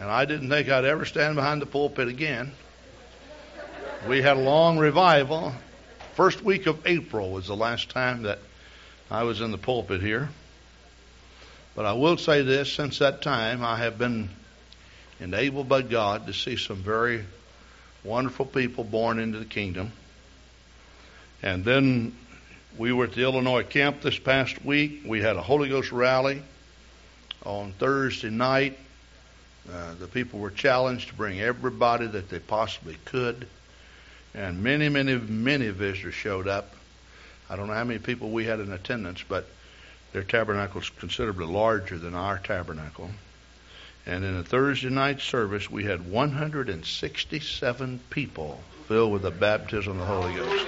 And I didn't think I'd ever stand behind the pulpit again. We had a long revival. First week of April was the last time that I was in the pulpit here. But I will say this since that time, I have been enabled by God to see some very wonderful people born into the kingdom. And then we were at the Illinois camp this past week. We had a Holy Ghost rally on Thursday night. Uh, the people were challenged to bring everybody that they possibly could. And many, many, many visitors showed up. I don't know how many people we had in attendance, but their tabernacle is considerably larger than our tabernacle. And in a Thursday night service, we had 167 people filled with the baptism of the Holy Ghost.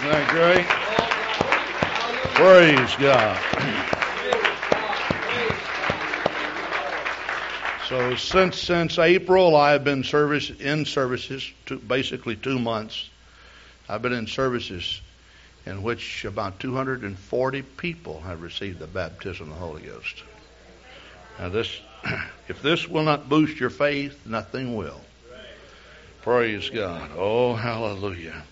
Isn't that great? Praise God. So since since April, I have been service in services, to basically two months. I've been in services in which about 240 people have received the baptism of the Holy Ghost. Now, this, if this will not boost your faith, nothing will. Praise God. Oh, hallelujah.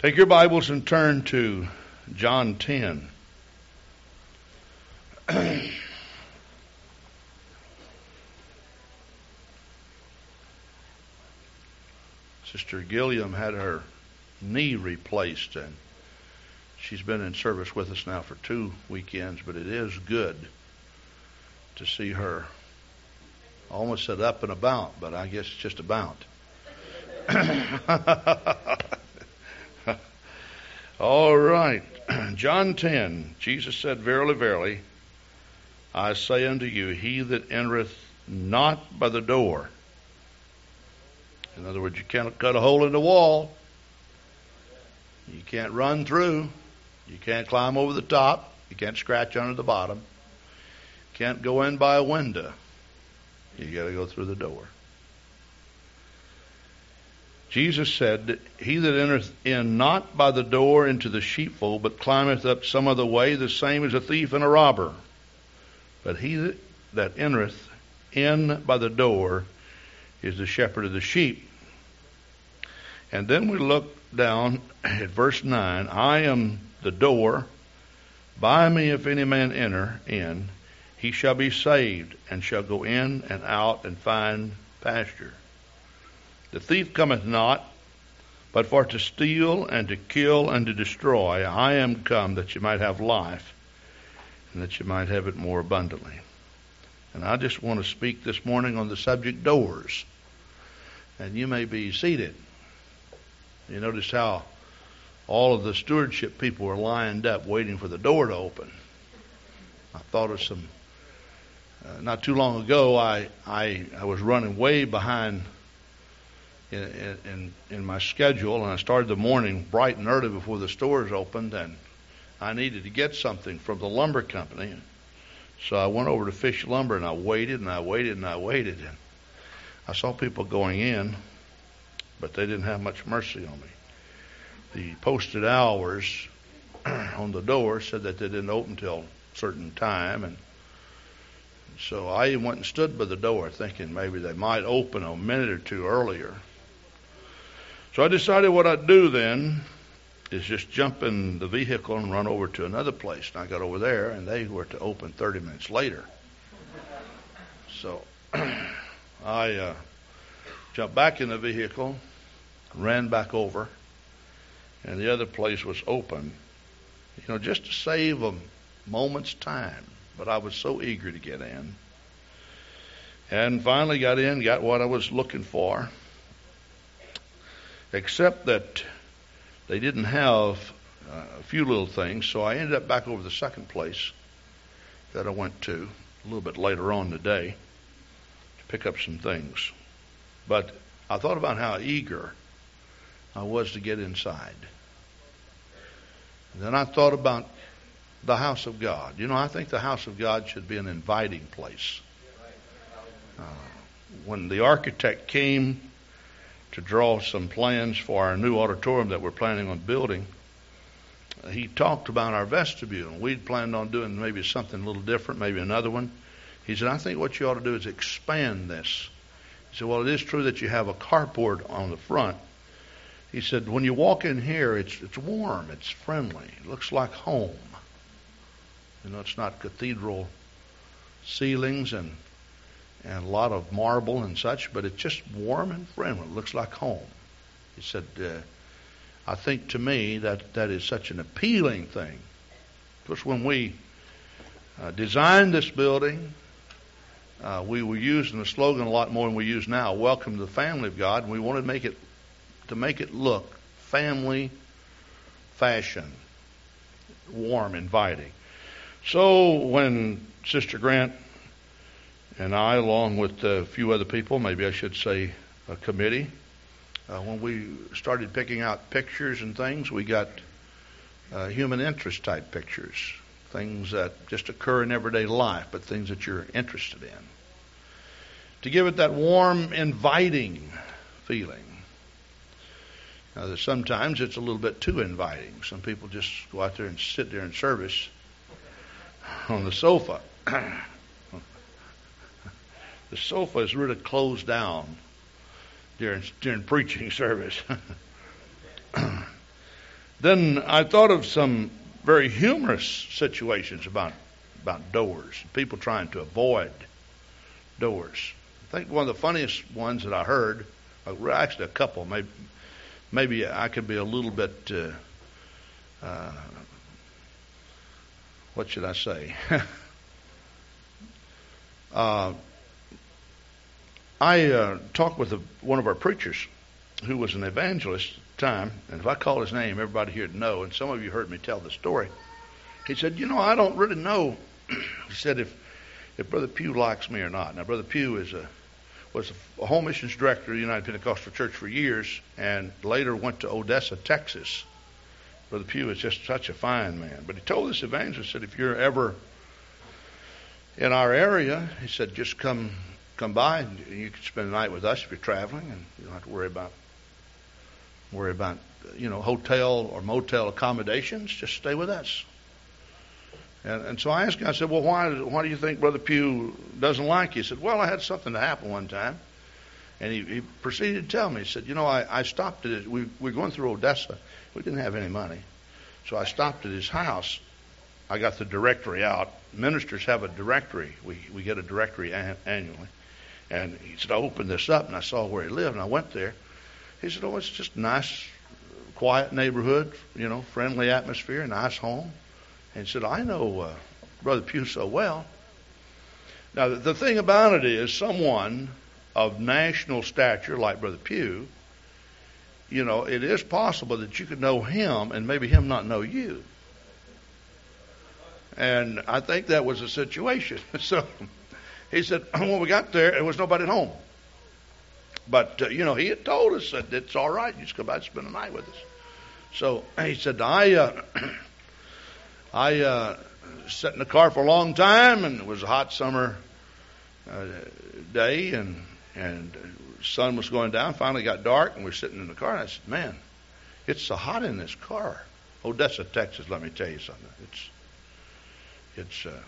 Take your Bibles and turn to John 10. Sister Gilliam had her knee replaced, and she's been in service with us now for two weekends, but it is good to see her. I almost said up and about, but I guess it's just about. All right. John 10. Jesus said, Verily, verily, I say unto you, he that entereth not by the door. In other words, you can't cut a hole in the wall you can't run through. You can't climb over the top. You can't scratch under the bottom. You can't go in by a window. You got to go through the door. Jesus said, He that entereth in not by the door into the sheepfold, but climbeth up some other way, the same is a thief and a robber. But he that, entereth in by the door is the shepherd of the sheep. And then we look down at verse 9 I am the door. By me, if any man enter in, he shall be saved, and shall go in and out and find pasture. The thief cometh not, but for to steal and to kill and to destroy. I am come that you might have life, and that you might have it more abundantly. And I just want to speak this morning on the subject doors. And you may be seated. You notice how all of the stewardship people were lined up waiting for the door to open. I thought of some. Uh, not too long ago, I, I I was running way behind in, in in my schedule, and I started the morning bright and early before the stores opened, and I needed to get something from the lumber company. So I went over to Fish Lumber, and I waited and I waited and I waited, and I saw people going in but they didn't have much mercy on me. The posted hours on the door said that they didn't open till a certain time, and so I went and stood by the door thinking maybe they might open a minute or two earlier. So I decided what I'd do then is just jump in the vehicle and run over to another place. And I got over there, and they were to open 30 minutes later. So I uh, jumped back in the vehicle, ran back over, and the other place was open, you know, just to save a moment's time. But I was so eager to get in. And finally got in, got what I was looking for. Except that they didn't have uh, a few little things, so I ended up back over the second place that I went to a little bit later on today to pick up some things. But I thought about how eager I was to get inside. And then I thought about the house of God. You know, I think the house of God should be an inviting place. Uh, when the architect came to draw some plans for our new auditorium that we're planning on building, he talked about our vestibule. We'd planned on doing maybe something a little different, maybe another one. He said, I think what you ought to do is expand this. He said, Well, it is true that you have a carport on the front. He said, When you walk in here, it's, it's warm, it's friendly, it looks like home. You know, it's not cathedral ceilings and and a lot of marble and such, but it's just warm and friendly. It looks like home. He said, uh, I think to me that that is such an appealing thing. Because when we uh, designed this building, uh, we were using the slogan a lot more than we use now. Welcome to the family of God, and we wanted to make it to make it look family fashion, warm, inviting. So when Sister Grant and I, along with a few other people, maybe I should say a committee, uh, when we started picking out pictures and things, we got uh, human interest type pictures, things that just occur in everyday life, but things that you're interested in. To give it that warm, inviting feeling. Now, sometimes it's a little bit too inviting. Some people just go out there and sit there in service on the sofa. the sofa is really closed down during during preaching service. then I thought of some very humorous situations about about doors, people trying to avoid doors. I think one of the funniest ones that I heard, uh, actually a couple, maybe maybe I could be a little bit. Uh, uh, what should I say? uh, I uh, talked with a, one of our preachers who was an evangelist at the time, and if I call his name, everybody here would know, and some of you heard me tell the story. He said, You know, I don't really know. he said, if, if Brother Pugh likes me or not. Now, Brother Pugh is a, was a home missions director of the United Pentecostal Church for years, and later went to Odessa, Texas. Brother Pugh is just such a fine man. But he told this evangelist that if you're ever in our area, he said, just come come by and you can spend the night with us if you're traveling, and you don't have to worry about worry about you know hotel or motel accommodations. Just stay with us. And, and so I asked him. I said, "Well, why why do you think Brother Pugh doesn't like you?" He said, "Well, I had something to happen one time." And he, he proceeded to tell me. He said, "You know, I, I stopped at. We, we were going through Odessa. We didn't have any money, so I stopped at his house. I got the directory out. Ministers have a directory. We we get a directory an, annually." And he said, I opened this up and I saw where he lived and I went there. He said, Oh, it's just a nice, quiet neighborhood, you know, friendly atmosphere, nice home. And he said, I know uh, Brother Pugh so well. Now, the thing about it is, someone of national stature like Brother Pugh, you know, it is possible that you could know him and maybe him not know you. And I think that was a situation. so he said, when we got there, there was nobody at home. But, uh, you know, he had told us that it's all right. You just come by and spend the night with us. So he said, I, uh, I uh, sat in the car for a long time, and it was a hot summer uh, day, and and the sun was going down. Finally got dark, and we we're sitting in the car, and I said, man, it's so hot in this car. Odessa, Texas, let me tell you something. It's, it's, uh,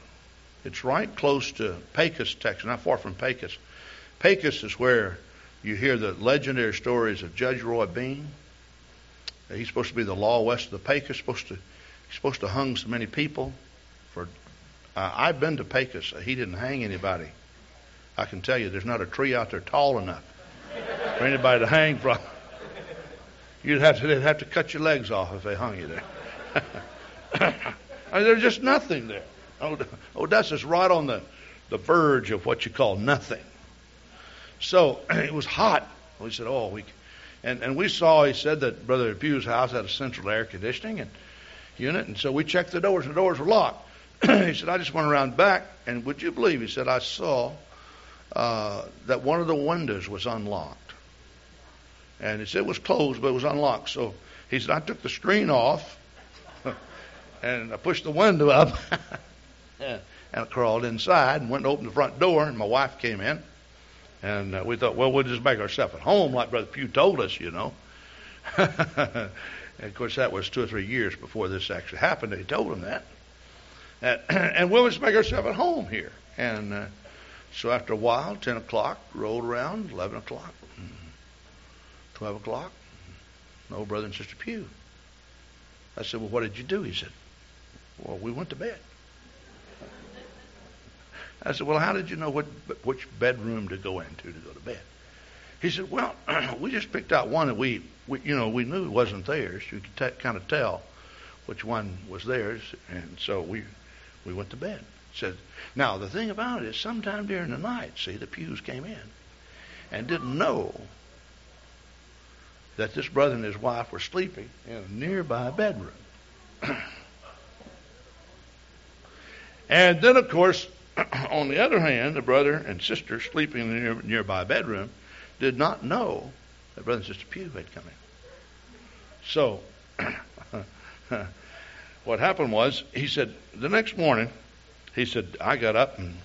it's right close to Pecos, Texas, not far from Pecos. Pecos is where you hear the legendary stories of Judge Roy Bean. He's supposed to be the law west of the Pecos. Supposed to, he's supposed to hung so many people. For uh, I've been to Pecos. He didn't hang anybody. I can tell you, there's not a tree out there tall enough for anybody to hang from. You'd have to, they'd have to cut your legs off if they hung you there. I mean, there's just nothing there. Odessa's right on the, the verge of what you call nothing. So it was hot. We said, oh, we, and, and we saw, he said that Brother Pugh's house had a central air conditioning and unit, and so we checked the doors, the doors were locked. he said, I just went around back, and would you believe, he said, I saw uh, that one of the windows was unlocked. And he said it was closed, but it was unlocked. So he said, I took the screen off, and I pushed the window up. And I crawled inside and went and opened the front door, and my wife came in. And uh, we thought, well, we'll just make ourselves at home, like Brother Pugh told us, you know. And of course, that was two or three years before this actually happened. They told him that. And, and we'll just make ourselves at home here. And uh, so after a while, 10 o'clock rolled around, 11 o'clock, 12 o'clock. No, brother and sister Pugh. I said, Well, what did you do? He said, Well, we went to bed. I said, Well, how did you know what, which bedroom to go into to go to bed? He said, Well, we just picked out one that we, we you know, we knew it wasn't theirs. You could t- kind of tell which one was theirs, and so we we went to bed. Said, now the thing about it is, sometime during the night, see, the Pughs came in and didn't know that this brother and his wife were sleeping in a nearby bedroom. and then, of course, on the other hand, the brother and sister sleeping in the nearby bedroom did not know that brother and sister Pugh had come in. So, what happened was, he said, the next morning, he said, I got up and,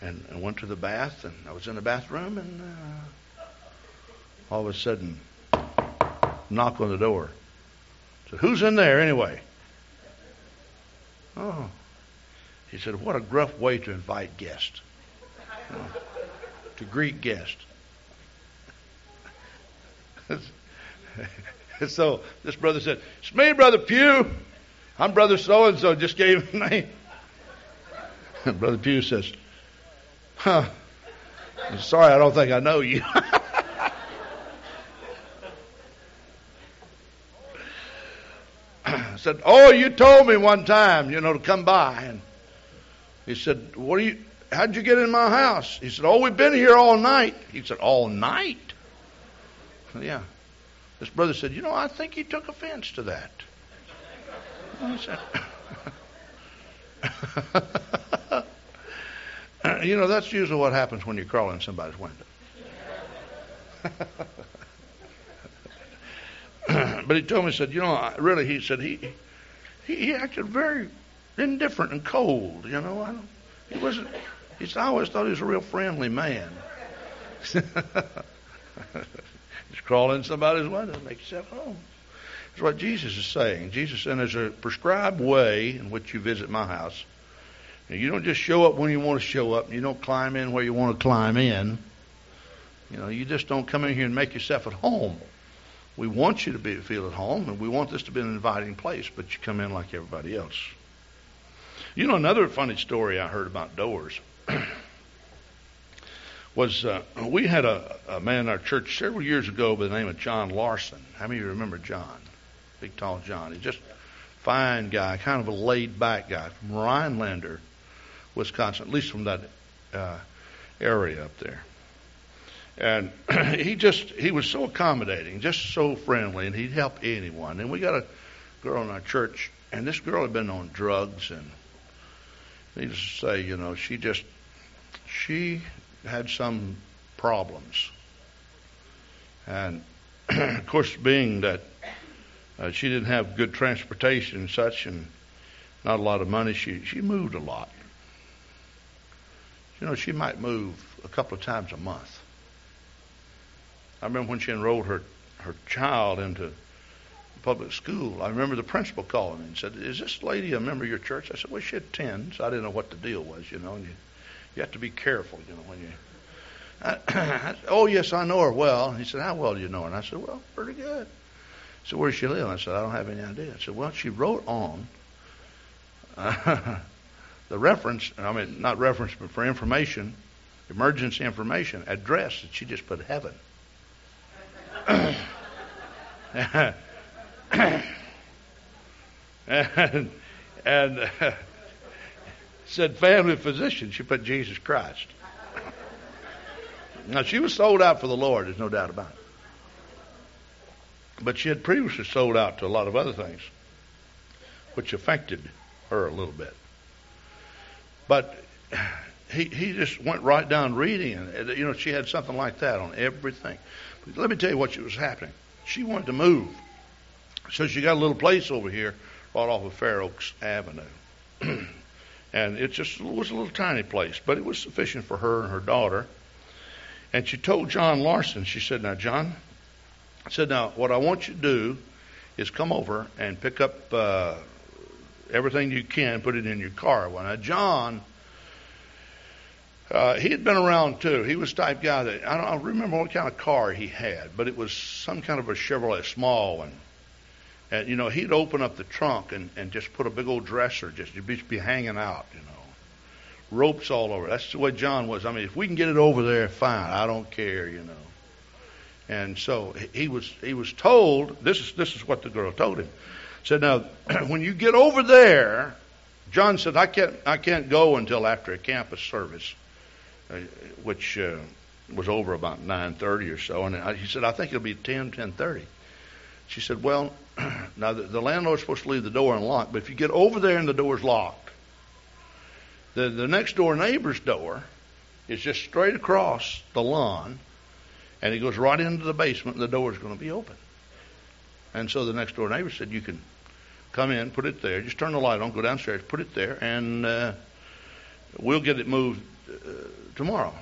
and, and went to the bath, and I was in the bathroom, and uh, all of a sudden, knock on the door. So, Who's in there anyway? Oh. He said, What a gruff way to invite guests. To greet guests. so this brother said, It's me, Brother Pugh. I'm Brother So and so, just gave him a name. And brother Pugh says, Huh. I'm sorry, I don't think I know you. said, Oh, you told me one time, you know, to come by. And he said, What are you, how'd you get in my house? He said, Oh, we've been here all night. He said, All night? Yeah. This brother said, You know, I think he took offense to that. I said, you know, that's usually what happens when you crawl in somebody's window. but he told me, he said, you know, really, he said he he, acted very indifferent and cold. You know, I don't, he wasn't. He's, I always thought he was a real friendly man. Just crawl in somebody's window, make yourself home. That's what Jesus is saying. Jesus said, there's a prescribed way in which you visit my house. You don't just show up when you want to show up. You don't climb in where you want to climb in. You know, you just don't come in here and make yourself at home. We want you to be feel at home, and we want this to be an inviting place, but you come in like everybody else. You know, another funny story I heard about doors was uh, we had a, a man in our church several years ago by the name of John Larson. How many of you remember John? Big, tall John. He's just fine guy, kind of a laid back guy from Rhinelander, Wisconsin, at least from that uh, area up there. And he just, he was so accommodating, just so friendly, and he'd help anyone. And we got a girl in our church, and this girl had been on drugs, and needless to say, you know, she just, she had some problems. And of course, being that uh, she didn't have good transportation and such, and not a lot of money, she she moved a lot. You know, she might move a couple of times a month. I remember when she enrolled her her child into public school. I remember the principal calling me and said, "Is this lady a member of your church?" I said, "Well, she attends." I didn't know what the deal was, you know. And you you have to be careful, you know, when you. I, I, oh yes, I know her well. And he said, "How well do you know her?" And I said, "Well, pretty good." He said, "Where does she live?" I said, "I don't have any idea." I said, "Well, she wrote on the reference. I mean, not reference, but for information, emergency information address that she just put heaven." and and uh, said family physician. She put Jesus Christ. now she was sold out for the Lord. There's no doubt about it. But she had previously sold out to a lot of other things, which affected her a little bit. But he he just went right down reading, and you know she had something like that on everything. But let me tell you what was happening. She wanted to move, so she got a little place over here, right off of Fair Oaks Avenue, and it just was a little tiny place, but it was sufficient for her and her daughter. And she told John Larson, she said, "Now, John," I said, "Now, what I want you to do is come over and pick up uh, everything you can, put it in your car. Well, now John, uh, he had been around too. He was type guy that I don't, I don't remember what kind of car he had, but it was some kind of a Chevrolet, small one. And you know, he'd open up the trunk and, and just put a big old dresser, just you'd be, be hanging out, you know, ropes all over. That's the way John was. I mean, if we can get it over there, fine. I don't care, you know. And so he was he was told this is this is what the girl told him. Said now when you get over there, John said I can't I can't go until after a campus service, uh, which uh, was over about nine thirty or so. And I, he said I think it'll be ten ten thirty. She said, well, now the, the landlord's supposed to leave the door unlocked, but if you get over there and the door's locked, the the next door neighbor's door is just straight across the lawn and he goes right into the basement, and the door is going to be open. And so the next door neighbor said, You can come in, put it there, just turn the light on, go downstairs, put it there, and uh, we'll get it moved uh, tomorrow.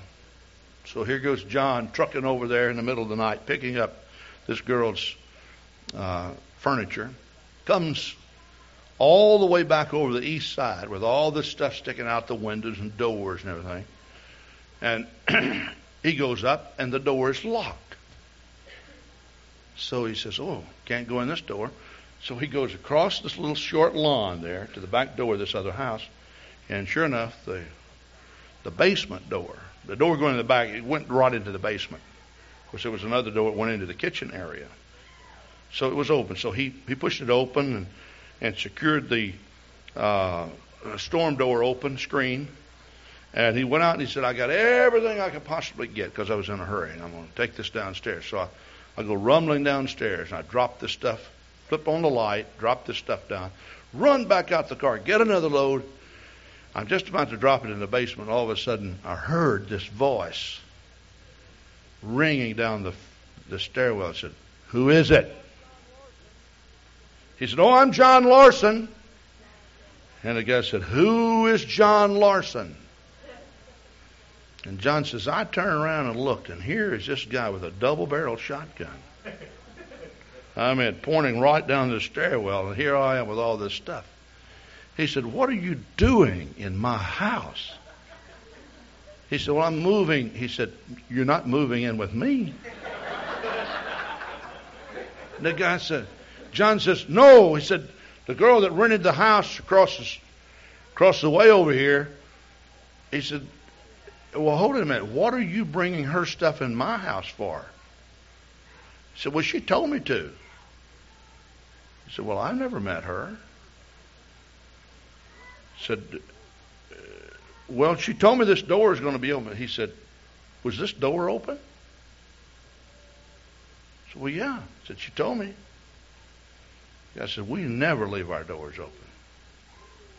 So here goes John trucking over there in the middle of the night, picking up this girl's uh, furniture, comes all the way back over the east side with all this stuff sticking out the windows and doors and everything. And He goes up and the door is locked. So he says, Oh, can't go in this door. So he goes across this little short lawn there to the back door of this other house. And sure enough, the the basement door, the door going in the back, it went right into the basement. Of course, there was another door that went into the kitchen area. So it was open. So he, he pushed it open and, and secured the uh, storm door open screen and he went out and he said, I got everything I could possibly get because I was in a hurry and I'm going to take this downstairs. So I, I go rumbling downstairs and I drop this stuff, flip on the light, drop this stuff down, run back out the car, get another load. I'm just about to drop it in the basement. All of a sudden, I heard this voice ringing down the, the stairwell. I said, Who is it? He said, Oh, I'm John Larson. And the guy said, Who is John Larson? And John says, I turned around and looked, and here is this guy with a double barrel shotgun. I mean, pointing right down the stairwell, and here I am with all this stuff. He said, What are you doing in my house? He said, Well, I'm moving. He said, You're not moving in with me. the guy said, John says, No. He said, The girl that rented the house across the, across the way over here, he said, well, hold it a minute. What are you bringing her stuff in my house for? He said, Well, she told me to. He said, Well, I've never met her. He said, uh, Well, she told me this door is going to be open. He said, Was this door open? I said, Well, yeah. He said, She told me. I said, We never leave our doors open.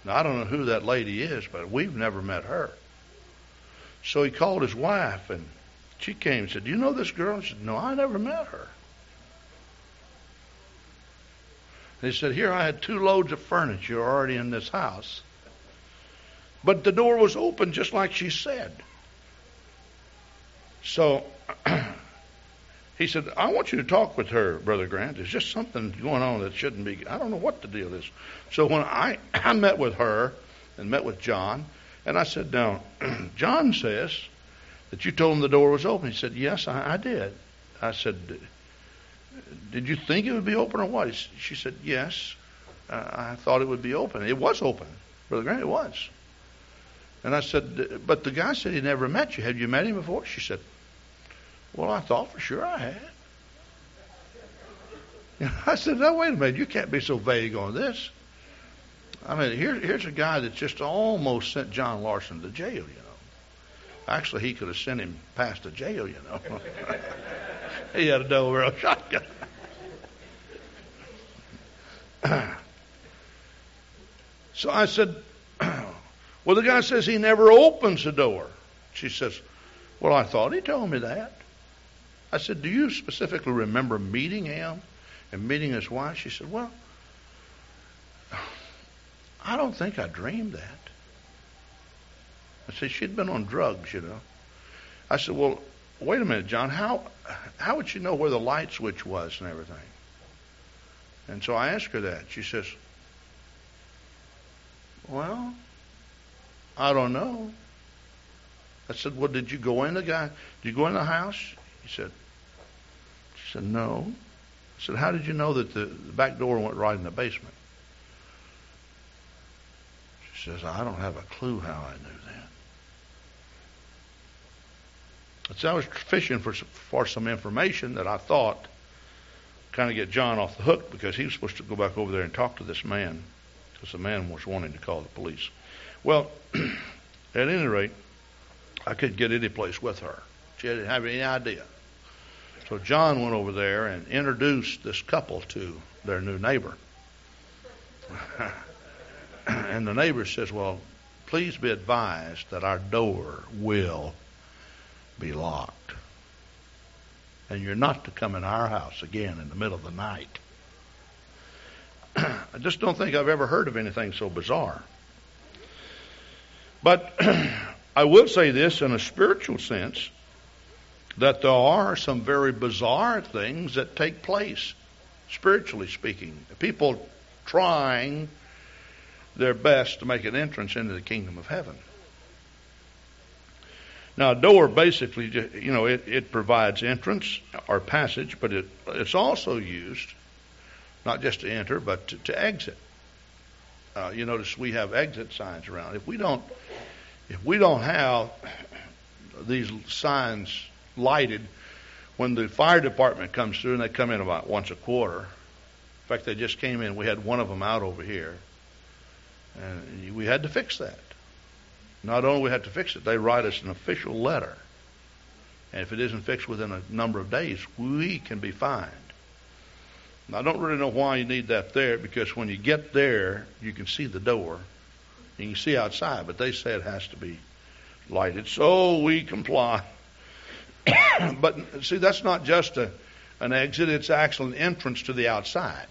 Now, I don't know who that lady is, but we've never met her. So he called his wife, and she came and said, Do you know this girl? He said, No, I never met her. And he said, Here I had two loads of furniture already in this house. But the door was open just like she said. So he said, I want you to talk with her, Brother Grant. There's just something going on that shouldn't be. I don't know what the deal is. So when I, I met with her and met with John, and I said, Now, John says that you told him the door was open. He said, Yes, I, I did. I said, Did you think it would be open or what? She said, Yes. I thought it would be open. It was open. Brother Grant, it was. And I said, But the guy said he never met you. Have you met him before? She said, Well, I thought for sure I had. I said, no, wait a minute. You can't be so vague on this. I mean, here, here's a guy that just almost sent John Larson to jail, you know. Actually, he could have sent him past the jail, you know. he had a double barrel shotgun. so I said, Well, the guy says he never opens the door. She says, Well, I thought he told me that. I said, Do you specifically remember meeting him and meeting his wife? She said, Well, I don't think I dreamed that. I said, she'd been on drugs, you know. I said, well, wait a minute, John. How how would she know where the light switch was and everything? And so I asked her that. She says, Well, I don't know. I said, Well, did you go in the guy? Did you go in the house? He said, said, No. I said, How did you know that the, back door went right in the basement? She says, I don't have a clue how I knew that. So I was fishing for for some information that I thought kind of get John off the hook because he was supposed to go back over there and talk to this man because the man was wanting to call the police. Well, at any rate, I couldn't get any place with her. She didn't have any idea. So John went over there and introduced this couple to their new neighbor. and the neighbor says, Well, please be advised that our door will be locked and you're not to come in our house again in the middle of the night. I just don't think I've ever heard of anything so bizarre. But I will say this in a spiritual sense that there are some very bizarre things that take place, spiritually speaking. People trying their best to make an entrance into the kingdom of heaven. Now, a door basically, you know, it, it provides entrance or passage, but it, it's also used not just to enter, but to, to exit. Uh, you notice we have exit signs around. If we don't, if we don't have these signs lighted, when the fire department comes through, and they come in about once a quarter. In fact, they just came in. We had one of them out over here, and we had to fix that. Not only we had to fix it, they write us an official letter. And if it isn't fixed within a number of days, we can be fined. I don't really know why you need that there because when you get there, you can see the door. You can see outside, but they say it has to be lighted. So we comply. but see, that's not just a, an exit, it's actually an entrance to the outside.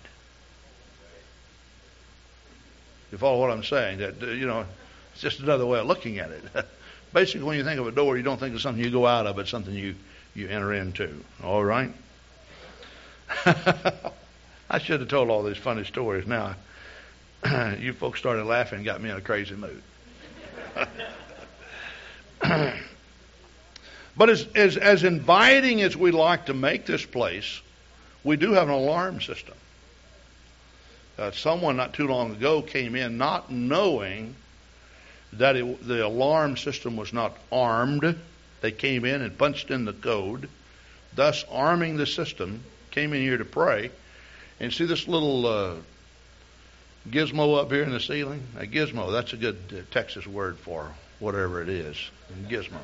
You follow what I'm saying? That, uh, you know, it's just another way of looking at it. Basically, when you think of a door, you don't think of something you go out of, it's something you, you enter into. All right? I should have told all these funny stories. Now, you folks started laughing and got me in a crazy mood. but as, as, as inviting as we like to make this place, we do have an alarm system. Uh, someone not too long ago came in not knowing that it, the alarm system was not armed. They came in and punched in the code, thus arming the system. Came in here to pray, and see this little uh, gizmo up here in the ceiling. A gizmo. That's a good uh, Texas word for whatever it is. Gizmo.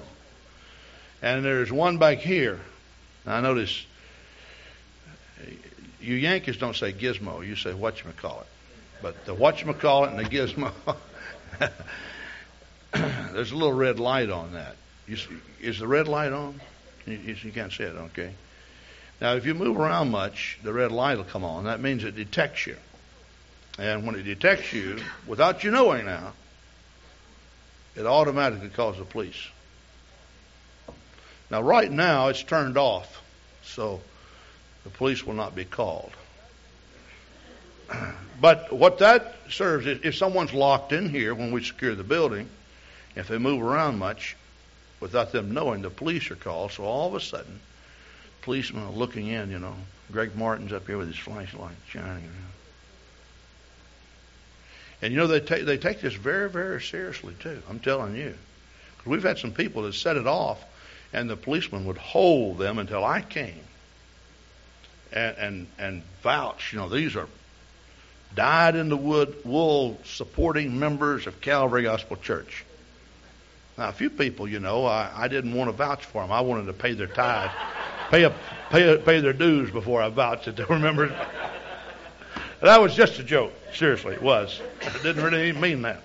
And there's one back here. I notice you Yankees don't say gizmo. You say whatchamacallit. But the whatchamacallit and the gizmo. there's a little red light on that. See, is the red light on? You, you can't see it, okay? Now, if you move around much, the red light will come on. That means it detects you. And when it detects you, without you knowing now, it automatically calls the police. Now, right now, it's turned off, so the police will not be called. But what that serves is if someone's locked in here when we secure the building, if they move around much without them knowing, the police are called. So all of a sudden, policemen are looking in, you know. Greg Martin's up here with his flashlight shining around. And you know, they take, they take this very, very seriously, too. I'm telling you. We've had some people that set it off, and the policeman would hold them until I came and, and, and vouch. You know, these are dyed in the wood, wool supporting members of Calvary Gospel Church. Now, a few people, you know, I, I didn't want to vouch for them. I wanted to pay their tithe, pay, a, pay, a, pay their dues before I vouched it. Remember? That was just a joke. Seriously, it was. I didn't really mean that.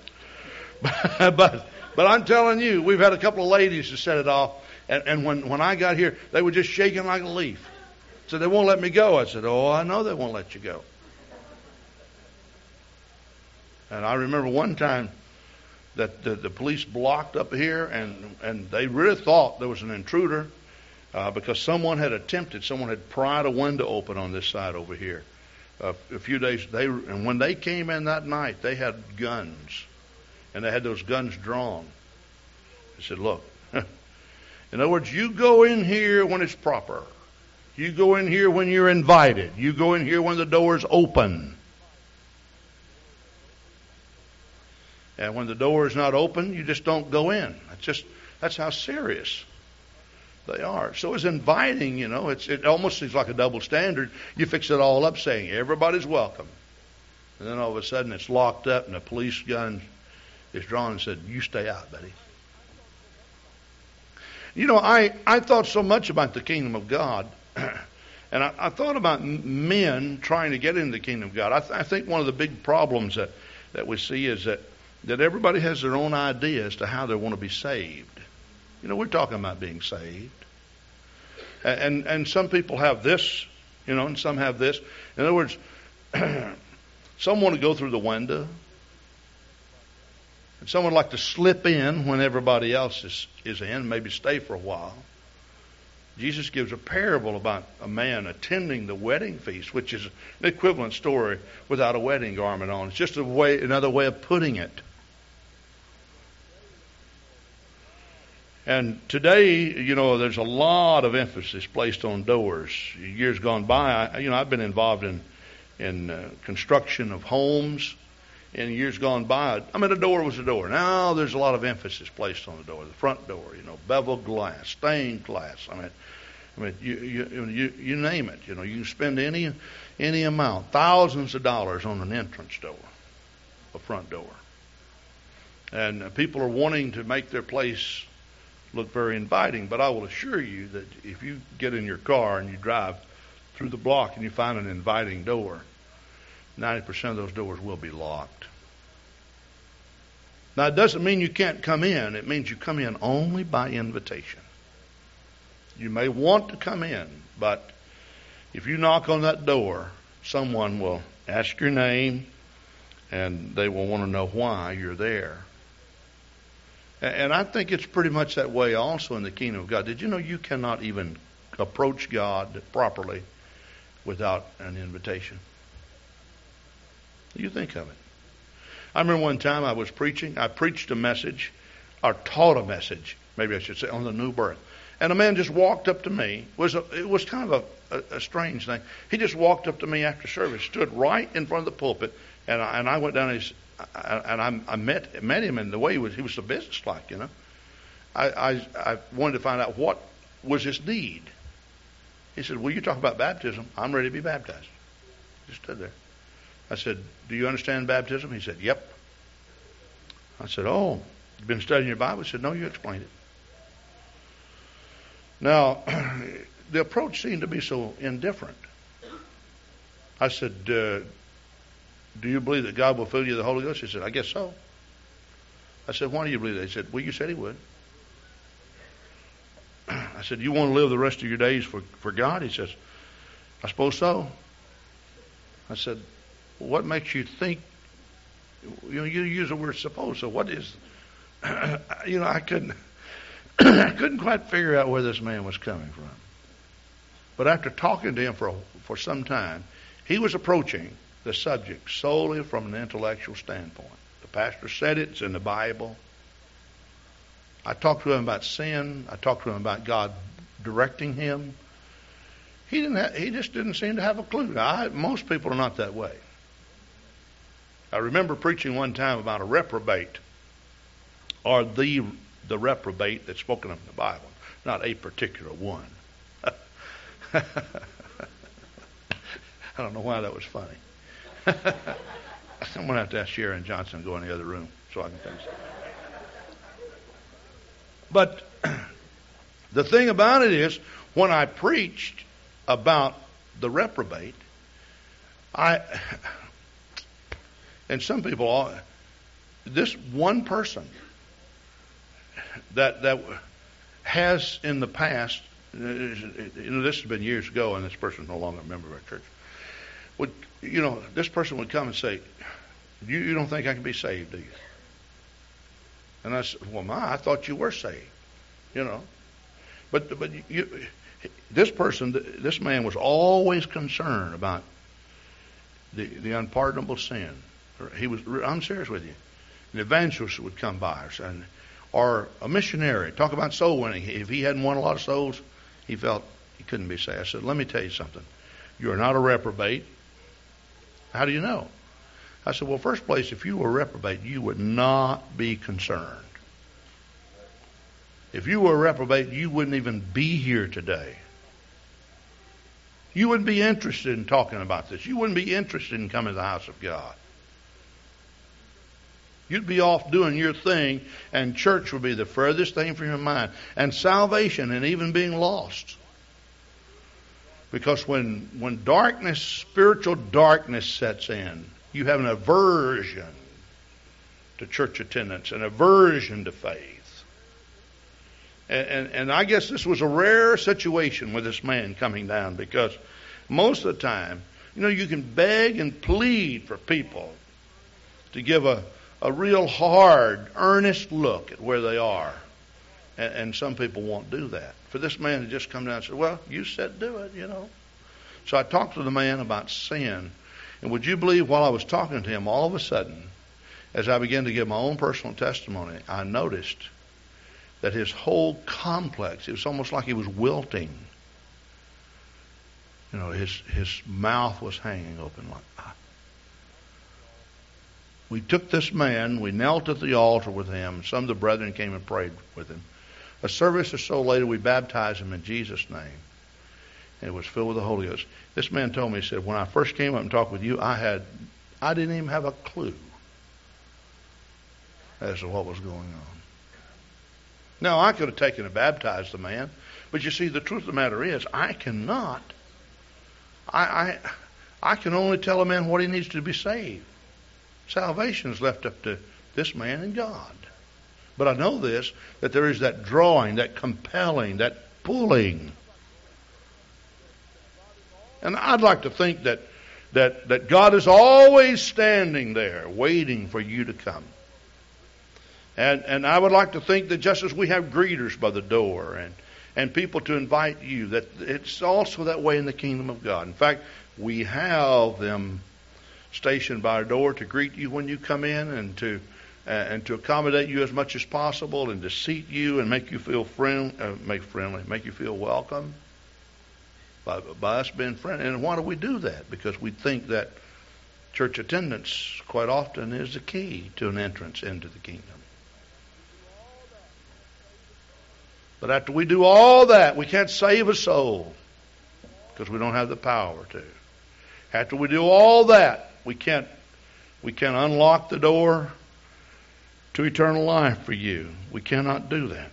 but, but I'm telling you, we've had a couple of ladies to set it off, and, and when, when I got here, they were just shaking like a leaf. So they won't let me go. I said, Oh, I know they won't let you go. And I remember one time that the, the police blocked up here, and and they really thought there was an intruder uh, because someone had attempted, someone had pried a window open on this side over here, a, a few days. They and when they came in that night, they had guns, and they had those guns drawn. I said, "Look." In other words, you go in here when it's proper. You go in here when you're invited. You go in here when the door's open. And when the door is not open, you just don't go in. That's just that's how serious they are. So it's inviting, you know. It's it almost seems like a double standard. You fix it all up saying everybody's welcome. And then all of a sudden it's locked up and a police gun is drawn and said, You stay out, buddy. You know, I, I thought so much about the kingdom of God. and I, I, thought about men trying to get into the kingdom of God. I, th- I think one of the big problems that, that we see is that that everybody has their own idea as to how they want to be saved. You know, we're talking about being saved. And, and, and some people have this, you know, and some have this. In other words, some want to go through the window. And some would like to slip in when everybody else is, is in, maybe stay for a while. Jesus gives a parable about a man attending the wedding feast, which is an equivalent story without a wedding garment on. It's just a way, another way of putting it. And today, you know, there's a lot of emphasis placed on doors. Years gone by, I, you know, I've been involved in in uh, construction of homes. In years gone by, I mean, a door was a door. Now there's a lot of emphasis placed on the door, the front door. You know, bevel glass, stained glass. I mean, I mean, you you you, you name it. You know, you can spend any any amount, thousands of dollars on an entrance door, a front door. And people are wanting to make their place look very inviting. But I will assure you that if you get in your car and you drive through the block and you find an inviting door, 90% of those doors will be locked. Now, it doesn't mean you can't come in. It means you come in only by invitation. You may want to come in, but if you knock on that door, someone will ask your name and they will want to know why you're there. And I think it's pretty much that way also in the kingdom of God. Did you know you cannot even approach God properly without an invitation? You think of it. I remember one time I was preaching. I preached a message, or taught a message, maybe I should say, on the new birth. And a man just walked up to me. It was a, it was kind of a, a, a strange thing. He just walked up to me after service, stood right in front of the pulpit, and I, and I went down his and I, I met met him in the way he was he was so businesslike, you know. I, I I wanted to find out what was his need. He said, "Well, you talk about baptism. I'm ready to be baptized." He stood there. I said, "Do you understand baptism?" He said, "Yep." I said, "Oh, you've been studying your Bible?" He said, "No, you explained it." Now, the approach seemed to be so indifferent. I said, uh, do you believe that God will fill you with the Holy Ghost? He said, I guess so. I said, Why do you believe that? He said, Well, you said he would. I said, You want to live the rest of your days for, for God? He says, I suppose so. I said, What makes you think? You know, you use the word suppose. So what is? you know, I couldn't. I couldn't quite figure out where this man was coming from. But after talking to him for for some time, he was approaching the subject solely from an intellectual standpoint. The pastor said it, it's in the Bible. I talked to him about sin. I talked to him about God directing him. He didn't. Have, he just didn't seem to have a clue. I, most people are not that way. I remember preaching one time about a reprobate, or the the reprobate that's spoken of in the Bible, not a particular one. I don't know why that was funny. I'm going to have to ask Sharon Johnson to go in the other room so I can finish. But the thing about it is, when I preached about the reprobate, I and some people, this one person that that has in the past, you know, this has been years ago, and this person is no longer a member of our church would, you know, this person would come and say, you, you don't think I can be saved, do you? And I said, well, my, I thought you were saved, you know. But, but you, this person, this man was always concerned about the, the unpardonable sin. He was. I'm serious with you. An evangelist would come by, us, and or a missionary talk about soul winning. If he hadn't won a lot of souls, he felt he couldn't be saved. I said, "Let me tell you something. You are not a reprobate. How do you know?" I said, "Well, first place, if you were a reprobate, you would not be concerned. If you were a reprobate, you wouldn't even be here today." You wouldn't be interested in talking about this. You wouldn't be interested in coming to the house of God. You'd be off doing your thing, and church would be the furthest thing from your mind. And salvation and even being lost. Because when, when darkness, spiritual darkness sets in, you have an aversion to church attendance, an aversion to faith. And, and, and, I guess this was a rare situation with this man coming down because most of the time, you know, you can beg and plead for people to give a, a real hard, earnest look at where they are. And, and some people won't do that. For this man to just come down and say, Well, you said do it, you know. So I talked to the man about sin. And would you believe while I was talking to him, all of a sudden, as I began to give my own personal testimony, I noticed that his whole complex, it was almost like he was wilting. You know, his, his mouth was hanging open like. We took this man, we knelt at the altar with him. Some of the brethren came and prayed with him. A service or so later, we baptized him in Jesus' name. And it was filled with the Holy Ghost. This man told me, he said, when I first came up and talked with you, I had, I didn't even have a clue as to what was going on. Now, I could have taken and baptized the man, but you see, the truth of the matter is, I cannot. I, I, I can only tell a man what he needs to be saved. Salvation is left up to this man and God. But I know this, that there is that drawing, that compelling, that pulling. And I'd like to think that, that, that God is always standing there waiting for you to come. And, and I would like to think that just as we have greeters by the door and, and people to invite you, that it's also that way in the kingdom of God. In fact, we have them stationed by our door to greet you when you come in and to uh, and to accommodate you as much as possible and to seat you and make you feel friend, uh, make friendly, make you feel welcome by, by us being friendly. And why do we do that? Because we think that church attendance quite often is the key to an entrance into the kingdom. But after we do all that, we can't save a soul because we don't have the power to. After we do all that, we can't we can't unlock the door to eternal life for you. We cannot do that.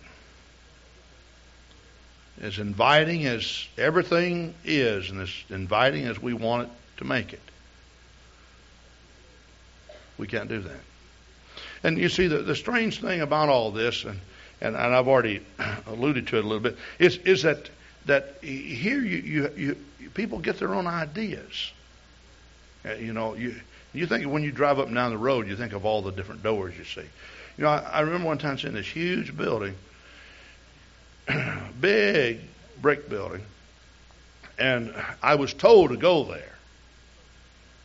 As inviting as everything is, and as inviting as we want it to make it, we can't do that. And you see, the, the strange thing about all this, and, and, and I've already alluded to it a little bit, is, is that, that here you, you, you, people get their own ideas. Uh, you know, you, you think when you drive up and down the road, you think of all the different doors you see. You know, I, I remember one time seeing this huge building, big brick building, and I was told to go there.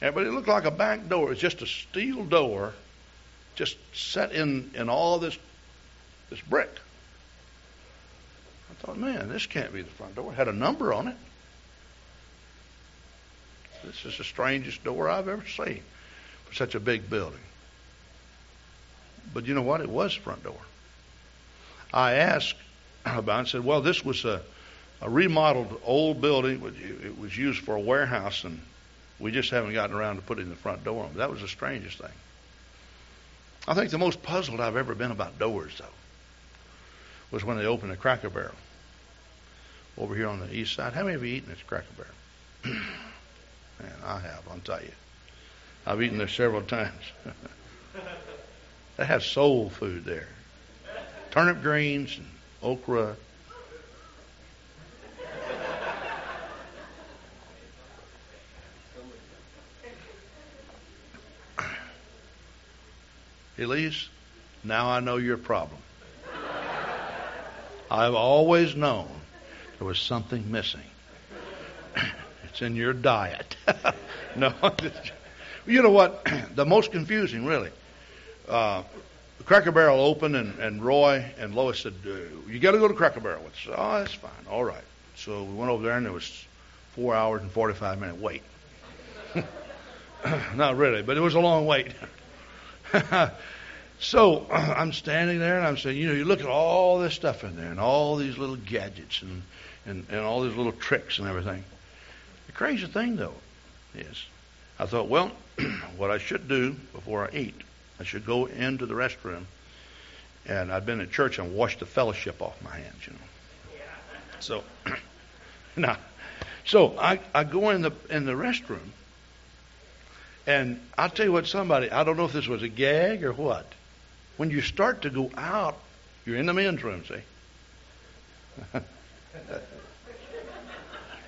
Yeah, but it looked like a back door. It's just a steel door, just set in in all this this brick. I thought, man, this can't be the front door. It had a number on it. This is the strangest door I've ever seen for such a big building. But you know what? It was the front door. I asked about it and said, well, this was a, a remodeled old building. It was used for a warehouse, and we just haven't gotten around to putting the front door on. That was the strangest thing. I think the most puzzled I've ever been about doors, though, was when they opened the Cracker Barrel over here on the east side. How many of you eaten this Cracker Barrel? Man, I have, I'll tell you. I've eaten there several times. they have soul food there. Turnip greens and okra. Elise, now I know your problem. I've always known there was something missing. It's in your diet. no, You know what? the most confusing, really. Uh, Cracker Barrel opened, and, and Roy and Lois said, uh, "You got to go to Cracker Barrel." I said, "Oh, that's fine. All right." So we went over there, and there was four hours and forty-five minute wait. Not really, but it was a long wait. so I'm standing there, and I'm saying, you know, you look at all this stuff in there, and all these little gadgets, and and, and all these little tricks and everything. The crazy thing, though, is I thought, well, what I should do before I eat, I should go into the restroom, and I'd been at church and washed the fellowship off my hands, you know. So, now, so I, I go in the in the restroom, and I'll tell you what, somebody, I don't know if this was a gag or what. When you start to go out, you're in the men's room, see.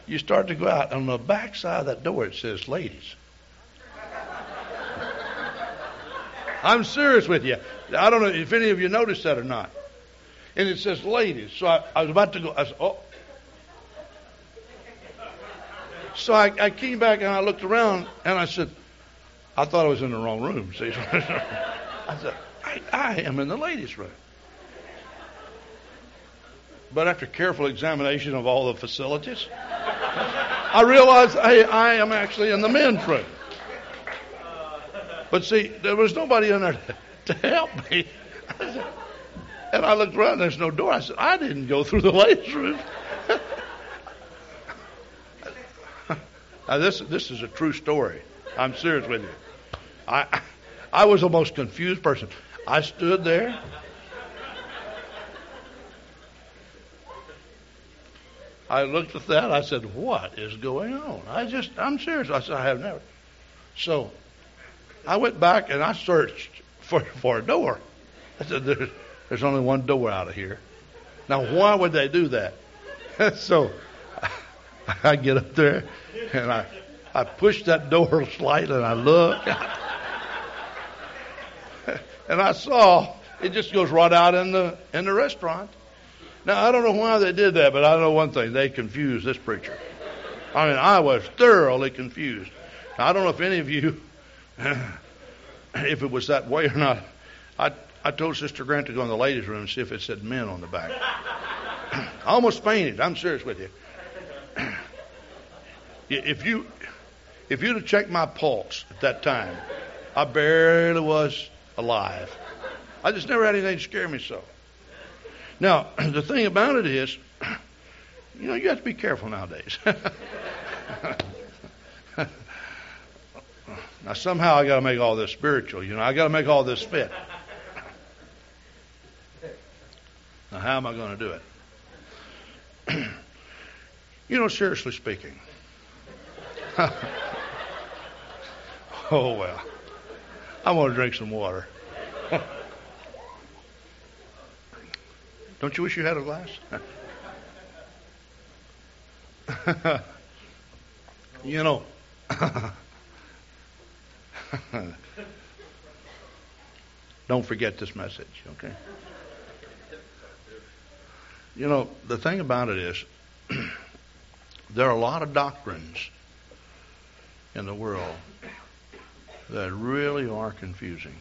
you start to go out. On the back side of that door, it says ladies. I'm serious with you. I don't know if any of you noticed that or not. And it says ladies. So I, I was about to go. I said, oh. So I, I came back and I looked around and I said, I thought I was in the wrong room. See? I said, I, I am in the ladies' room. But after careful examination of all the facilities, I realized I, I am actually in the men's room. But see, there was nobody in there to, to help me. and I looked around, there's no door. I said, I didn't go through the ladies' room. now, this, this is a true story. I'm serious with you. I, I was the most confused person. I stood there. I looked at that. I said, "What is going on?" I just, I'm serious. I said, "I have never." So, I went back and I searched for for a door. I said, "There's, there's only one door out of here." Now, why would they do that? so, I get up there and I I push that door slightly and I look, and I saw it just goes right out in the in the restaurant. Now, I don't know why they did that, but I know one thing. They confused this preacher. I mean, I was thoroughly confused. Now, I don't know if any of you, if it was that way or not. I, I told Sister Grant to go in the ladies' room and see if it said men on the back. I almost fainted. I'm serious with you. if you if you'd have checked my pulse at that time, I barely was alive. I just never had anything scare me so. Now, the thing about it is, you know, you have to be careful nowadays. now, somehow I got to make all this spiritual. You know, I got to make all this fit. Now, how am I going to do it? you know, seriously speaking. oh, well. I'm going to drink some water. Don't you wish you had a glass? you know, don't forget this message, okay? You know, the thing about it is, there are a lot of doctrines in the world that really are confusing.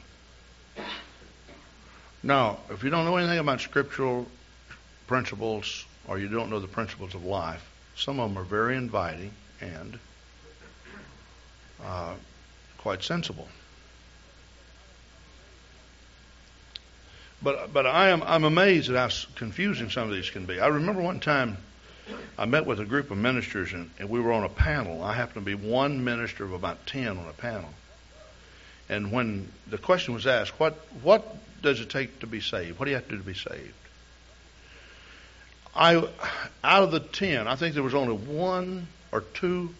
Now, if you don't know anything about scriptural principles or you don't know the principles of life, some of them are very inviting and uh, quite sensible. But but I am I'm amazed at how confusing some of these can be. I remember one time I met with a group of ministers and, and we were on a panel. I happened to be one minister of about ten on a panel. And when the question was asked, what what does it take to be saved? What do you have to do to be saved? I, out of the ten, I think there was only one or two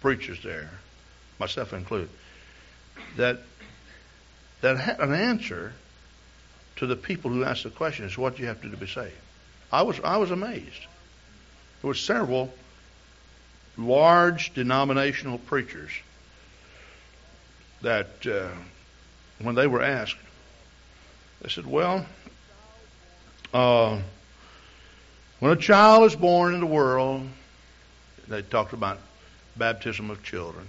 preachers there, myself included, that that had an answer to the people who asked the question is what do you have to do to be saved. I was I was amazed. There were several large denominational preachers that uh, when they were asked, they said, well, uh, when a child is born in the world, they talked about baptism of children.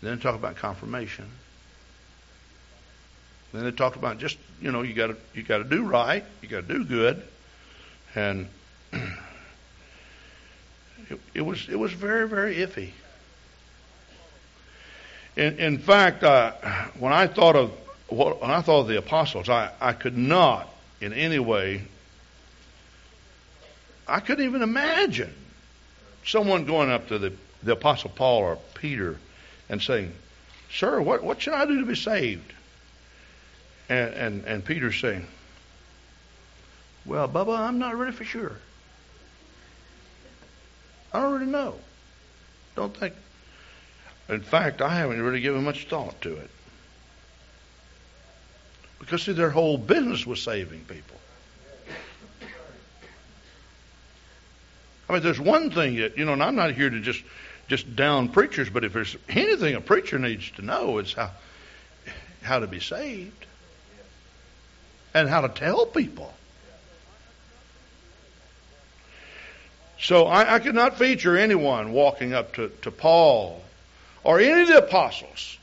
Then they talk about confirmation. Then they talk about just you know you got to you got to do right, you got to do good, and it, it was it was very very iffy. In, in fact, uh, when I thought of when I thought of the apostles, I, I could not in any way. I couldn't even imagine someone going up to the, the apostle Paul or Peter and saying, "Sir, what what should I do to be saved?" And and, and Peter saying, "Well, Bubba, I'm not really for sure. I don't really know. Don't think in fact, I haven't really given much thought to it. Because, see, their whole business was saving people. I mean, there's one thing that, you know, and I'm not here to just, just down preachers, but if there's anything a preacher needs to know, it's how, how to be saved and how to tell people. So I, I could not feature anyone walking up to, to Paul or any of the apostles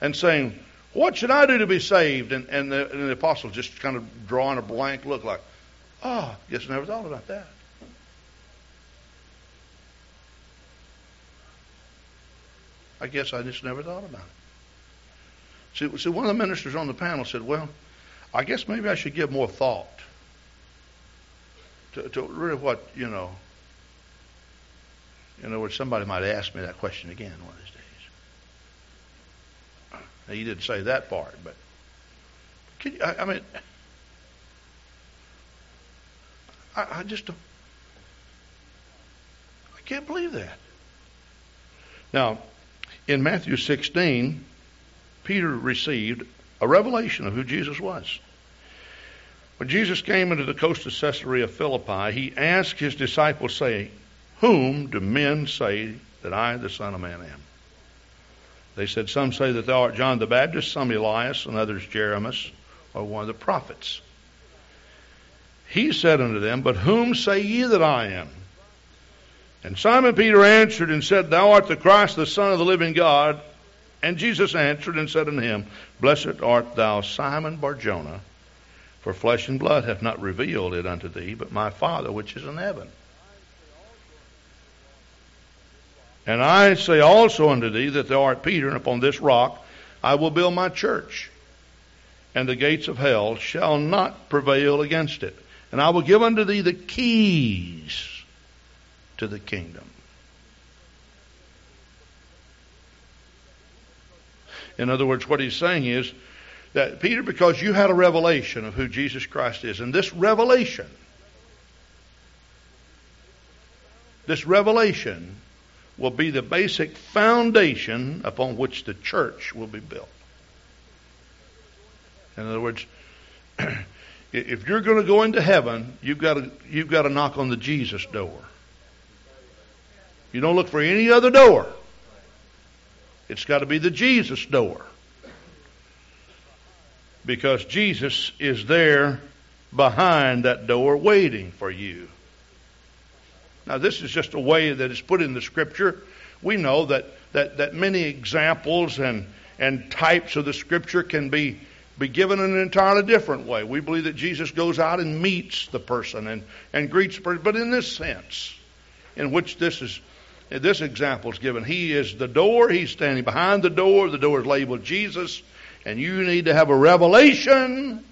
and saying, What should I do to be saved? And, and, the, and the apostles just kind of drawing a blank look like, Oh, guess I never thought about that. I guess I just never thought about it. See, see, one of the ministers on the panel said, Well, I guess maybe I should give more thought to, to really what, you know, in other words, somebody might ask me that question again one of these days. Now, you didn't say that part, but can you, I, I mean, I, I just don't, I can't believe that. Now, in Matthew 16, Peter received a revelation of who Jesus was. When Jesus came into the coast of Caesarea Philippi, he asked his disciples, saying, whom do men say that I, the Son of Man, am? They said, Some say that thou art John the Baptist, some Elias, and others Jeremias, or one of the prophets. He said unto them, But whom say ye that I am? And Simon Peter answered and said, Thou art the Christ, the Son of the living God. And Jesus answered and said unto him, Blessed art thou, Simon Barjona, for flesh and blood hath not revealed it unto thee, but my Father which is in heaven. And I say also unto thee that thou art Peter, and upon this rock I will build my church, and the gates of hell shall not prevail against it. And I will give unto thee the keys to the kingdom. In other words, what he's saying is that, Peter, because you had a revelation of who Jesus Christ is, and this revelation, this revelation will be the basic foundation upon which the church will be built. In other words, if you're going to go into heaven, you've got to you've got to knock on the Jesus door. You don't look for any other door. It's got to be the Jesus door. Because Jesus is there behind that door waiting for you. Now, this is just a way that is put in the Scripture. We know that, that, that many examples and, and types of the Scripture can be, be given in an entirely different way. We believe that Jesus goes out and meets the person and, and greets the person, but in this sense, in which this is this example is given. He is the door. He's standing behind the door. The door is labeled Jesus. And you need to have a revelation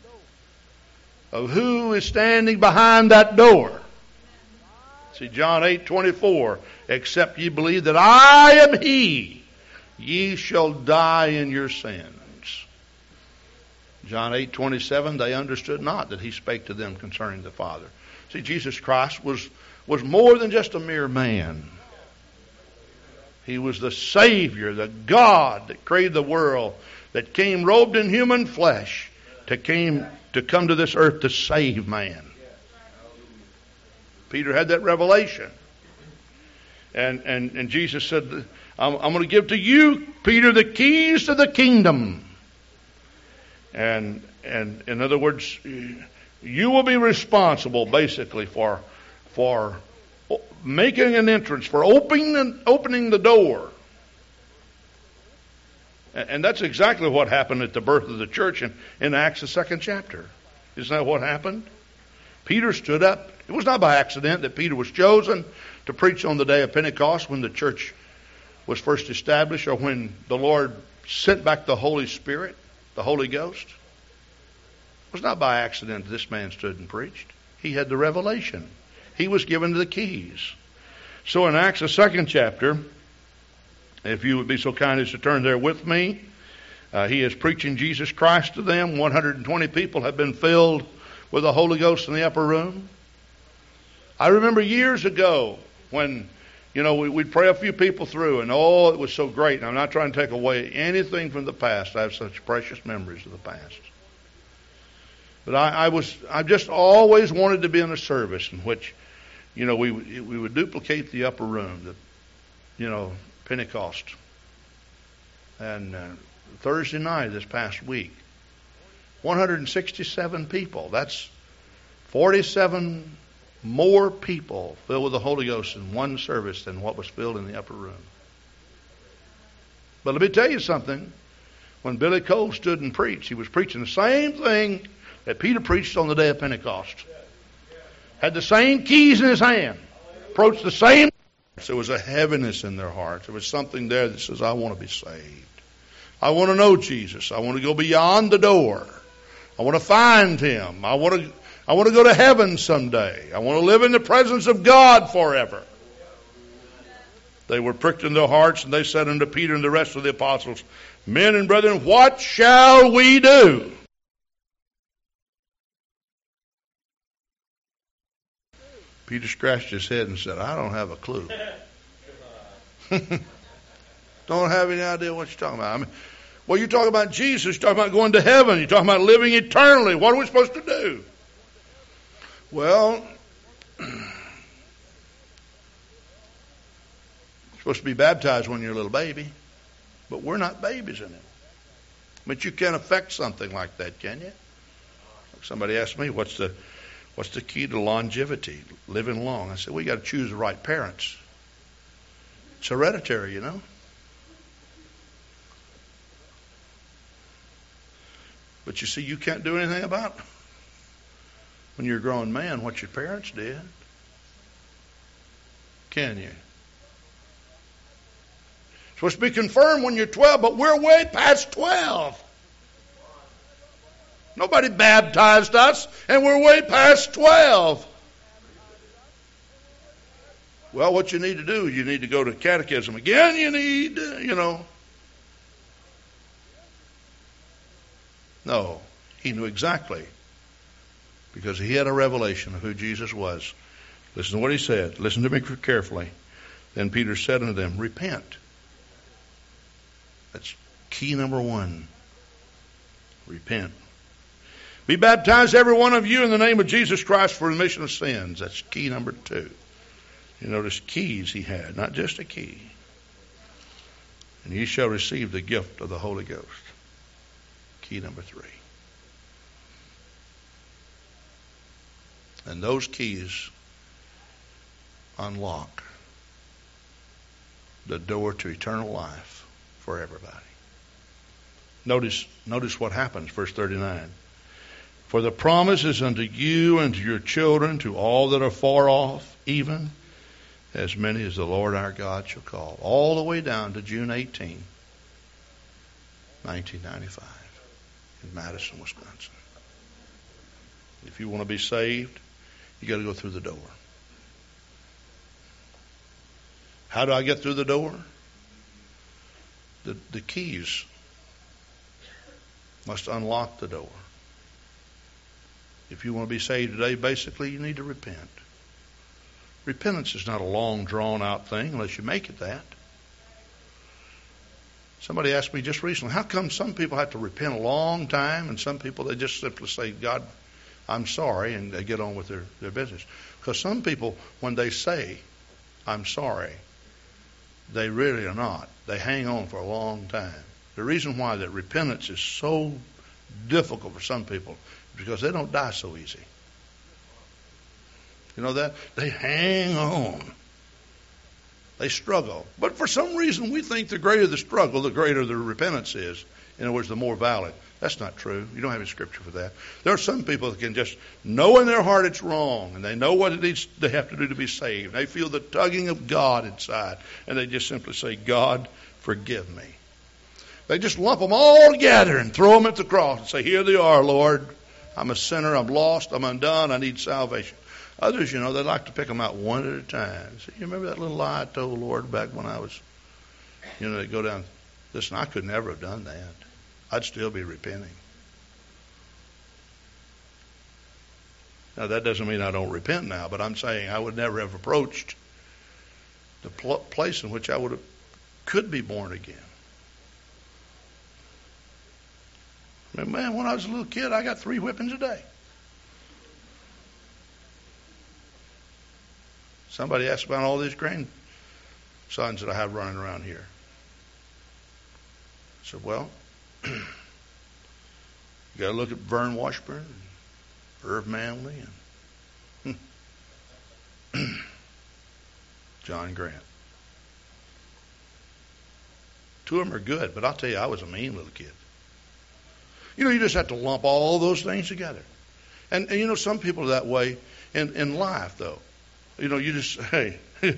of who is standing behind that door. See, John 8 24, except ye believe that I am He, ye shall die in your sins. John 8 27, they understood not that He spake to them concerning the Father. See, Jesus Christ was, was more than just a mere man. He was the Savior, the God that created the world, that came robed in human flesh to came to come to this earth to save man. Peter had that revelation. And, and, and Jesus said, I'm, I'm going to give to you, Peter, the keys to the kingdom. And, and in other words, you will be responsible basically for, for making an entrance, for opening, opening the door And that's exactly what happened at the birth of the church in, in Acts, the second chapter. Isn't that what happened? Peter stood up. It was not by accident that Peter was chosen to preach on the day of Pentecost when the church was first established or when the Lord sent back the Holy Spirit, the Holy Ghost. It was not by accident this man stood and preached. He had the revelation. He was given the keys. So in Acts, the second chapter, if you would be so kind as to turn there with me, uh, he is preaching Jesus Christ to them. 120 people have been filled with the Holy Ghost in the upper room. I remember years ago when, you know, we, would pray a few people through, and oh, it was so great. And I'm not trying to take away anything from the past. I have such precious memories of the past. But I, I was, I just always wanted to be in a service in which, you know, we we would duplicate the upper room, the, you know, Pentecost. And uh, Thursday night this past week, 167 people. That's 47 more people filled with the Holy Ghost in one service than what was filled in the upper room. But let me tell you something. When Billy Cole stood and preached, he was preaching the same thing that Peter preached on the day of Pentecost. Had the same keys in his hand. Approached the same. There was a heaviness in their hearts. There was something there that says, I want to be saved. I want to know Jesus. I want to go beyond the door. I want to find him. I want to I want to go to heaven someday. I want to live in the presence of God forever. They were pricked in their hearts, and they said unto Peter and the rest of the apostles, Men and brethren, what shall we do? Peter scratched his head and said, I don't have a clue. don't have any idea what you're talking about. I mean, well, you're talking about Jesus, you're talking about going to heaven, you're talking about living eternally. What are we supposed to do? Well, you're supposed to be baptized when you're a little baby, but we're not babies it. But you can affect something like that, can you? Somebody asked me, "What's the what's the key to longevity, living long?" I said, "We got to choose the right parents. It's hereditary, you know." But you see, you can't do anything about it when you're a grown man what your parents did. Can you? Supposed to be confirmed when you're 12, but we're way past 12. Nobody baptized us, and we're way past 12. Well, what you need to do, you need to go to catechism again. You need, you know. No, he knew exactly because he had a revelation of who Jesus was. Listen to what he said. Listen to me carefully. Then Peter said unto them, Repent. That's key number one. Repent. Be baptized, every one of you, in the name of Jesus Christ for remission of sins. That's key number two. You notice keys he had, not just a key. And ye shall receive the gift of the Holy Ghost. Key number three. And those keys unlock the door to eternal life for everybody. Notice, notice what happens, verse 39. For the promise is unto you and to your children, to all that are far off, even as many as the Lord our God shall call. All the way down to June 18, 1995, in Madison, Wisconsin. If you want to be saved, you got to go through the door. How do I get through the door? The, the keys must unlock the door. If you want to be saved today, basically, you need to repent. Repentance is not a long, drawn out thing unless you make it that. Somebody asked me just recently, how come some people have to repent a long time and some people they just simply say, God, I'm sorry, and they get on with their, their business. Because some people, when they say, I'm sorry, they really are not. They hang on for a long time. The reason why that repentance is so difficult for some people is because they don't die so easy. You know that? They hang on. They struggle. But for some reason, we think the greater the struggle, the greater the repentance is. In other words, the more valid. That's not true. You don't have any scripture for that. There are some people that can just know in their heart it's wrong, and they know what it needs they have to do to be saved. They feel the tugging of God inside, and they just simply say, "God, forgive me." They just lump them all together and throw them at the cross and say, "Here they are, Lord. I'm a sinner. I'm lost. I'm undone. I need salvation." Others, you know, they like to pick them out one at a time. So you remember that little lie I told Lord back when I was, you know, they go down. Listen, I could never have done that. I'd still be repenting. Now, that doesn't mean I don't repent now, but I'm saying I would never have approached the pl- place in which I would have, could be born again. I mean, man, when I was a little kid, I got three whippings a day. Somebody asked about all these grandsons that I have running around here. I said, well, you got to look at Vern Washburn, and Irv Manley, and John Grant. Two of them are good, but I'll tell you, I was a mean little kid. You know, you just have to lump all those things together. And, and you know, some people are that way in, in life, though. You know, you just, hey,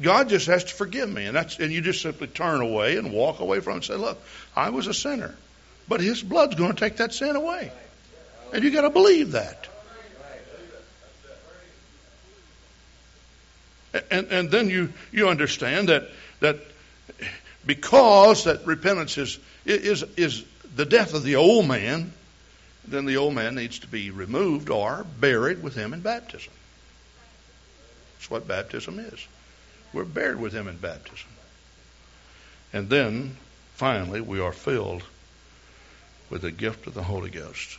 God just has to forgive me. And that's and you just simply turn away and walk away from it and say, Look, I was a sinner. But his blood's going to take that sin away. And you gotta believe that. And and then you, you understand that that because that repentance is is is the death of the old man, then the old man needs to be removed or buried with him in baptism. That's what baptism is. We're buried with him in baptism. And then, finally, we are filled with the gift of the Holy Ghost.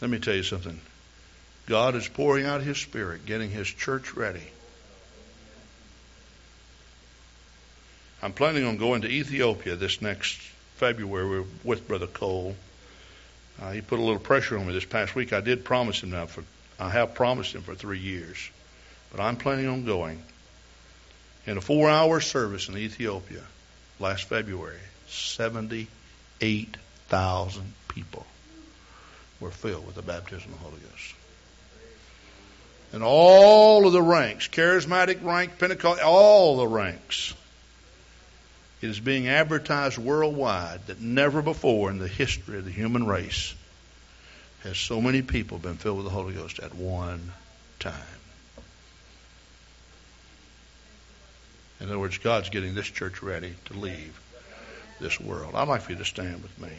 Let me tell you something. God is pouring out His Spirit, getting His church ready. I'm planning on going to Ethiopia this next February with Brother Cole. Uh, he put a little pressure on me this past week. I did promise him now for I have promised him for three years. But I'm planning on going. In a four hour service in Ethiopia last February, 78,000 people were filled with the baptism of the Holy Ghost. And all of the ranks, charismatic rank, Pentecost, all the ranks, it is being advertised worldwide that never before in the history of the human race has so many people been filled with the Holy Ghost at one time. In other words, God's getting this church ready to leave this world. I'd like for you to stand with me.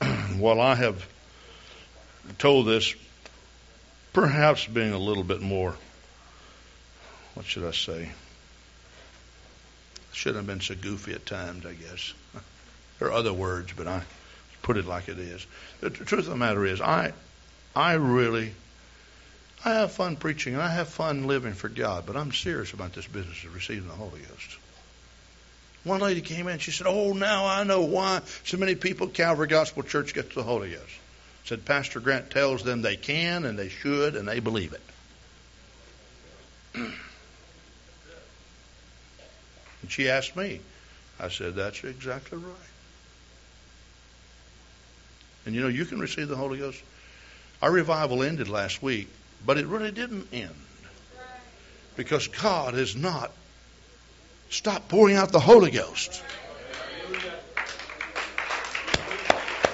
While I have told this, perhaps being a little bit more, what should I say? Shouldn't have been so goofy at times, I guess. There are other words, but I put it like it is. The truth of the matter is, I, I really I have fun preaching and I have fun living for God, but I'm serious about this business of receiving the Holy Ghost. One lady came in, she said, Oh, now I know why so many people at Calvary Gospel Church get the Holy Ghost. Said Pastor Grant tells them they can and they should and they believe it. and she asked me. I said, That's exactly right. And you know, you can receive the Holy Ghost. Our revival ended last week. But it really didn't end. Because God has not stopped pouring out the Holy Ghost.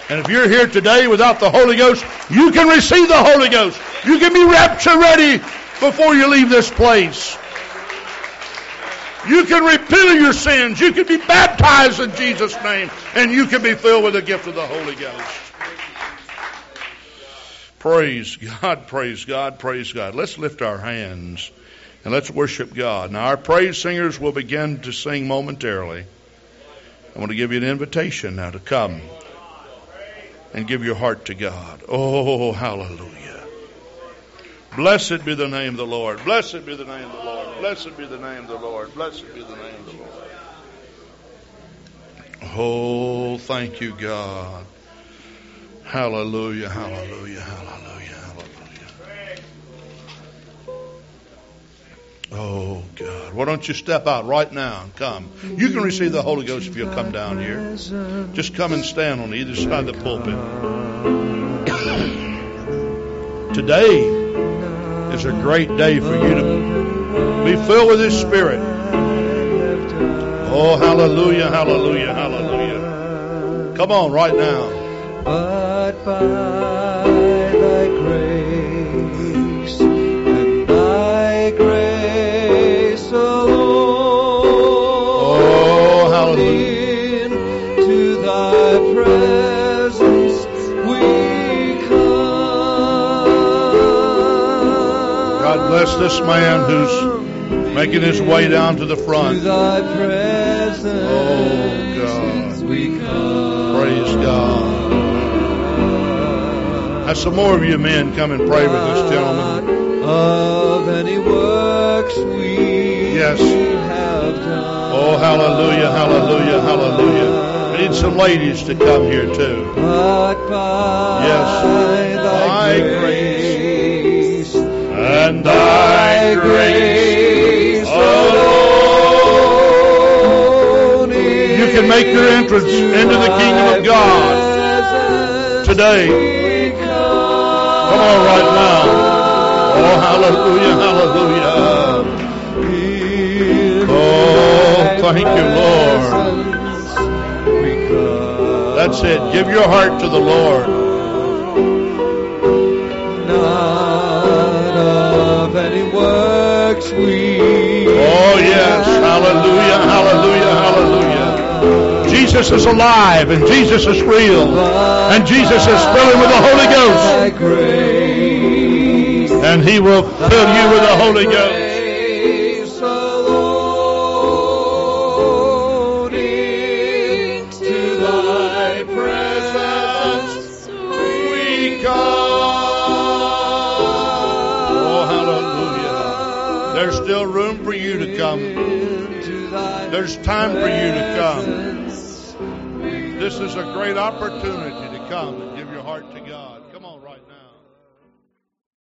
And if you're here today without the Holy Ghost, you can receive the Holy Ghost. You can be rapture ready before you leave this place. You can repent of your sins. You can be baptized in Jesus' name. And you can be filled with the gift of the Holy Ghost. Praise God, praise God, praise God. Let's lift our hands and let's worship God. Now, our praise singers will begin to sing momentarily. I want to give you an invitation now to come and give your heart to God. Oh, hallelujah. Blessed be the name of the Lord. Blessed be the name of the Lord. Blessed be the name of the Lord. Blessed be the name of the Lord. Oh, thank you, God. Hallelujah, hallelujah, hallelujah, hallelujah. Oh, God. Why don't you step out right now and come? You can receive the Holy Ghost if you'll come down here. Just come and stand on either side of the pulpit. Today is a great day for you to be filled with His Spirit. Oh, hallelujah, hallelujah, hallelujah. Come on right now. But by thy grace and thy grace alone, Oh, hallelujah. into thy presence we come. God bless this man who's making his way down to the To front. thy presence Oh, God. we come. Praise God. Have some more of you men come and pray with this gentleman. Of any works we Yes. have done. Oh, hallelujah, hallelujah, hallelujah. We need some ladies to come here too. But by Yes. thy Thy grace, And thy grace alone You can make your entrance into the kingdom of God today. Come on right now. Oh, hallelujah, hallelujah. Oh, oh, thank you, Lord. That's it. Give your heart to the Lord. Jesus is alive and Jesus is real. And Jesus is filling with the Holy Ghost. And He will fill you with the Holy Ghost. Oh. There's still room for you to come. There's time for you to come. This is a great opportunity to come